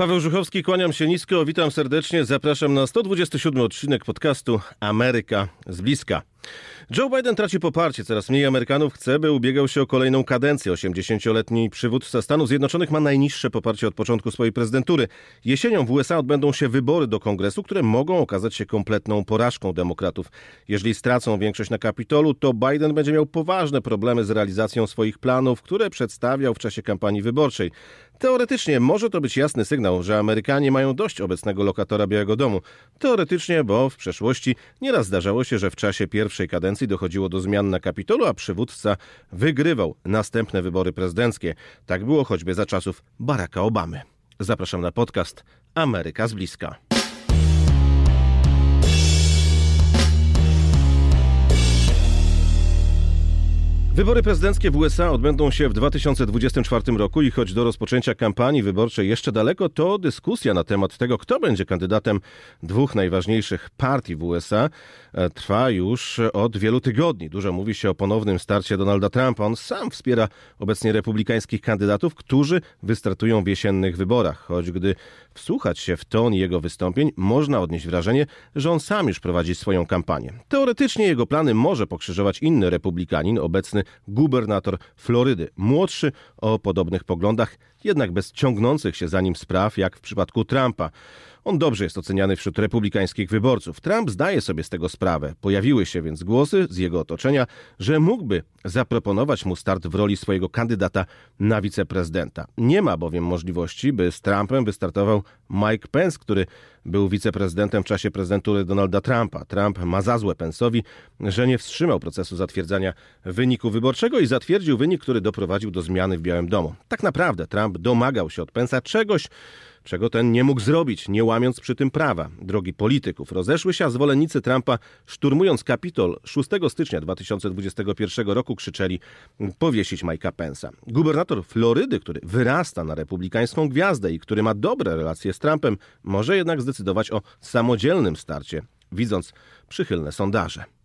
Paweł Żuchowski, kłaniam się nisko, witam serdecznie, zapraszam na 127 odcinek podcastu Ameryka z bliska. Joe Biden traci poparcie, coraz mniej Amerykanów chce, by ubiegał się o kolejną kadencję. 80-letni przywódca Stanów Zjednoczonych ma najniższe poparcie od początku swojej prezydentury. Jesienią w USA odbędą się wybory do kongresu, które mogą okazać się kompletną porażką demokratów. Jeżeli stracą większość na Kapitolu, to Biden będzie miał poważne problemy z realizacją swoich planów, które przedstawiał w czasie kampanii wyborczej. Teoretycznie może to być jasny sygnał, że Amerykanie mają dość obecnego lokatora Białego Domu. Teoretycznie, bo w przeszłości nieraz zdarzało się, że w czasie pierwszej kadencji dochodziło do zmian na Kapitolu, a przywódca wygrywał następne wybory prezydenckie. Tak było choćby za czasów Baracka Obamy. Zapraszam na podcast Ameryka z bliska. Wybory prezydenckie w USA odbędą się w 2024 roku i choć do rozpoczęcia kampanii wyborczej jeszcze daleko, to dyskusja na temat tego, kto będzie kandydatem dwóch najważniejszych partii w USA e, trwa już od wielu tygodni. Dużo mówi się o ponownym starcie Donalda Trumpa. On sam wspiera obecnie republikańskich kandydatów, którzy wystartują w jesiennych wyborach. Choć gdy wsłuchać się w ton jego wystąpień, można odnieść wrażenie, że on sam już prowadzi swoją kampanię. Teoretycznie jego plany może pokrzyżować inny republikanin, obecny gubernator Florydy, młodszy o podobnych poglądach, jednak bez ciągnących się za nim spraw, jak w przypadku Trumpa. On dobrze jest oceniany wśród republikańskich wyborców. Trump zdaje sobie z tego sprawę. Pojawiły się więc głosy z jego otoczenia, że mógłby zaproponować mu start w roli swojego kandydata na wiceprezydenta. Nie ma bowiem możliwości, by z Trumpem wystartował Mike Pence, który był wiceprezydentem w czasie prezydentury Donalda Trumpa. Trump ma za złe Pence'owi, że nie wstrzymał procesu zatwierdzania wyniku wyborczego i zatwierdził wynik, który doprowadził do zmiany w Białym Domu. Tak naprawdę Trump domagał się od Pence'a czegoś, czego ten nie mógł zrobić, nie łamiąc przy tym prawa. Drogi polityków rozeszły się, a zwolennicy Trumpa, szturmując Kapitol 6 stycznia 2021 roku, krzyczeli powiesić Mike'a Pence'a. Gubernator Florydy, który wyrasta na republikańską gwiazdę i który ma dobre relacje z Trumpem, może jednak zdecydować o samodzielnym starcie, widząc przychylne sondaże.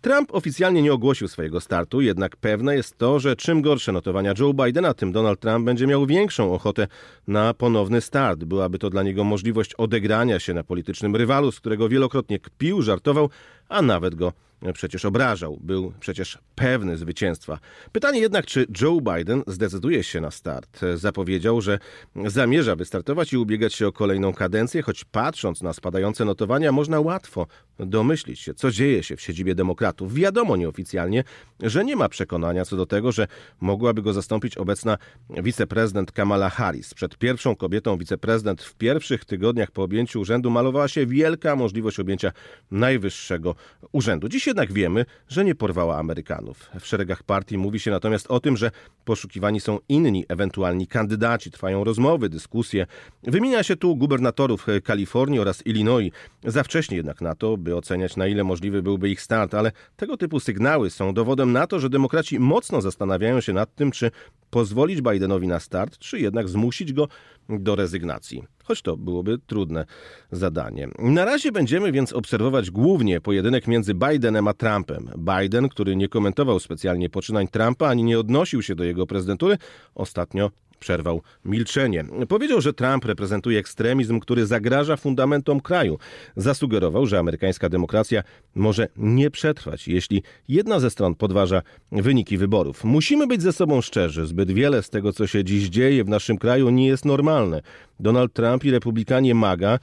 Trump oficjalnie nie ogłosił swojego startu, jednak pewne jest to, że czym gorsze notowania Joe Bidena, tym Donald Trump będzie miał większą ochotę na ponowny start. Byłaby to dla niego możliwość odegrania się na politycznym rywalu, z którego wielokrotnie kpił, żartował, a nawet go przecież obrażał, był przecież pewny zwycięstwa. Pytanie jednak, czy Joe Biden zdecyduje się na start. Zapowiedział, że zamierza wystartować i ubiegać się o kolejną kadencję, choć patrząc na spadające notowania, można łatwo domyślić się, co dzieje się w siedzibie demokratów. Wiadomo nieoficjalnie, że nie ma przekonania co do tego, że mogłaby go zastąpić obecna wiceprezydent Kamala Harris. Przed pierwszą kobietą wiceprezydent w pierwszych tygodniach po objęciu urzędu malowała się wielka możliwość objęcia najwyższego urzędu. Dziś jednak wiemy, że nie porwała Amerykanów. W szeregach partii mówi się natomiast o tym, że poszukiwani są inni ewentualni kandydaci. Trwają rozmowy, dyskusje. Wymienia się tu gubernatorów Kalifornii oraz Illinois. Za wcześnie jednak na to, by oceniać na ile możliwy byłby ich start, ale tego typu sygnały są dowodem na to, że demokraci mocno zastanawiają się nad tym, czy pozwolić Bidenowi na start, czy jednak zmusić go do rezygnacji. Choć to byłoby trudne zadanie. Na razie będziemy więc obserwować głównie pojedynek między Bidenem a Trumpem. Biden, który nie komentował specjalnie poczynań Trumpa ani nie odnosił się do jego prezydentury, ostatnio przerwał milczenie. Powiedział, że Trump reprezentuje ekstremizm, który zagraża fundamentom kraju. Zasugerował, że amerykańska demokracja może nie przetrwać, jeśli jedna ze stron podważa wyniki wyborów. Musimy być ze sobą szczerzy. Zbyt wiele z tego, co się dziś dzieje w naszym kraju, nie jest normalne. Donald Trump i republikanie MAGA,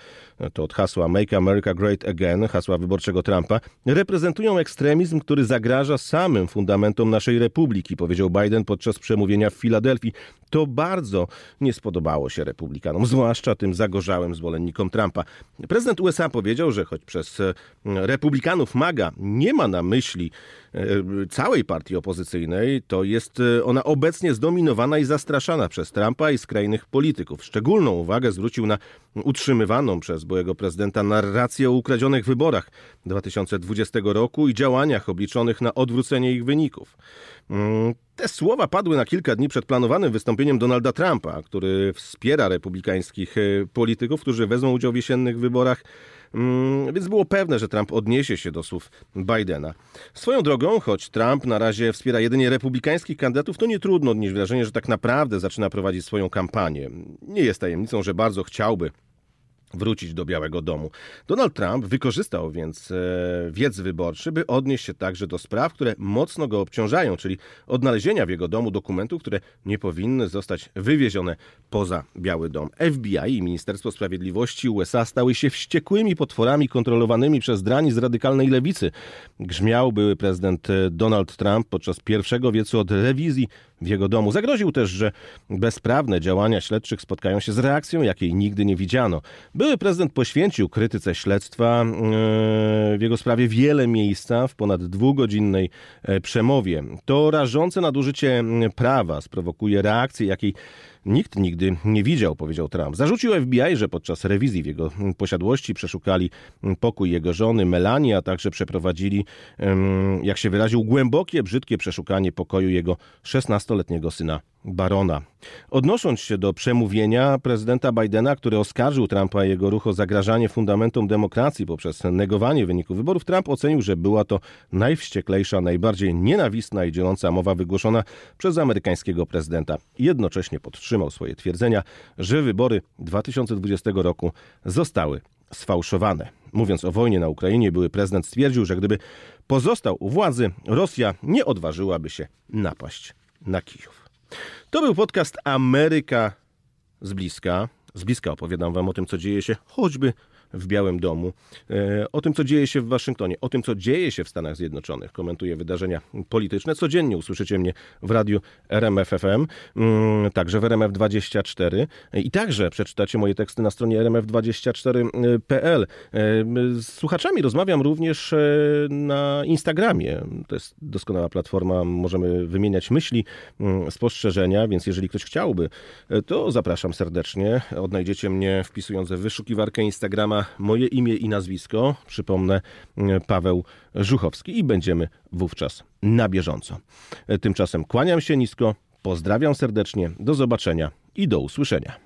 to od hasła Make America Great Again, hasła wyborczego Trumpa, reprezentują ekstremizm, który zagraża samym fundamentom naszej republiki, powiedział Biden podczas przemówienia w Filadelfii. To bardzo nie spodobało się republikanom, zwłaszcza tym zagorzałym zwolennikom Trumpa. Prezydent USA powiedział, że choć przez e, republikanów MAGA nie ma na myśli e, całej partii opozycyjnej, to jest e, ona obecnie zdominowana i zastraszana przez Trumpa i skrajnych polityków. Szczególną uwagę zwrócił na utrzymywaną przez byłego prezydenta narrację o ukradzionych wyborach 2020 roku i działaniach obliczonych na odwrócenie ich wyników. Te słowa padły na kilka dni przed planowanym wystąpieniem Donalda Trumpa, który wspiera republikańskich e, polityków, którzy wezmą udział w jesiennych wyborach Mm, więc było pewne, że Trump odniesie się do słów Bidena. Swoją drogą, choć Trump na razie wspiera jedynie republikańskich kandydatów, to nie trudno odnieść wrażenie, że tak naprawdę zaczyna prowadzić swoją kampanię. Nie jest tajemnicą, że bardzo chciałby wrócić do Białego Domu. Donald Trump wykorzystał więc e, wiec wyborczy, by odnieść się także do spraw, które mocno go obciążają, czyli odnalezienia w jego domu dokumentów, które nie powinny zostać wywiezione poza Biały Dom. FBI i Ministerstwo Sprawiedliwości USA stały się wściekłymi potworami kontrolowanymi przez drani z radykalnej lewicy. Grzmiał były prezydent e, Donald Trump podczas pierwszego wiecu od rewizji w jego domu. Zagroził też, że bezprawne działania śledczych spotkają się z reakcją, jakiej nigdy nie widziano. Były prezydent poświęcił krytyce śledztwa e, w jego sprawie wiele miejsca w ponad dwugodzinnej e, przemowie. To rażące nadużycie prawa sprowokuje reakcję, jakiej Nikt nigdy nie widział, powiedział Trump. Zarzucił FBI, że podczas rewizji w jego posiadłości przeszukali pokój jego żony Melanie, a także przeprowadzili, jak się wyraził, głębokie, brzydkie przeszukanie pokoju jego 16-letniego syna Barona. Odnosząc się do przemówienia prezydenta Bidena, który oskarżył Trumpa i jego ruch o zagrażanie fundamentom demokracji poprzez negowanie wyników wyborów, Trump ocenił, że była to najwścieklejsza, najbardziej nienawistna i dzieląca mowa wygłoszona przez amerykańskiego prezydenta. Jednocześnie podtrzymał swoje twierdzenia, że wybory 2020 roku zostały sfałszowane. Mówiąc o wojnie na Ukrainie, były prezydent stwierdził, że gdyby pozostał u władzy, Rosja nie odważyłaby się napaść na Kijów. To był podcast Ameryka z bliska. Z bliska opowiadam Wam o tym, co dzieje się choćby w Białym Domu, e, o tym, co dzieje się w Waszyngtonie, o tym, co dzieje się w Stanach Zjednoczonych. Komentuję wydarzenia polityczne. Codziennie usłyszycie mnie w radiu RMF FM, mm, także w RMF24 i także przeczytacie moje teksty na stronie rmf24.pl. E, z słuchaczami rozmawiam również e, na Instagramie. To jest doskonała platforma, możemy wymieniać myśli, mm, spostrzeżenia, więc jeżeli ktoś chciałby, to zapraszam serdecznie. Odnajdziecie mnie wpisując w wyszukiwarkę Instagrama moje imię i nazwisko, przypomnę Paweł Żuchowski i będziemy wówczas na bieżąco. Tymczasem kłaniam się nisko, pozdrawiam serdecznie, do zobaczenia i do usłyszenia.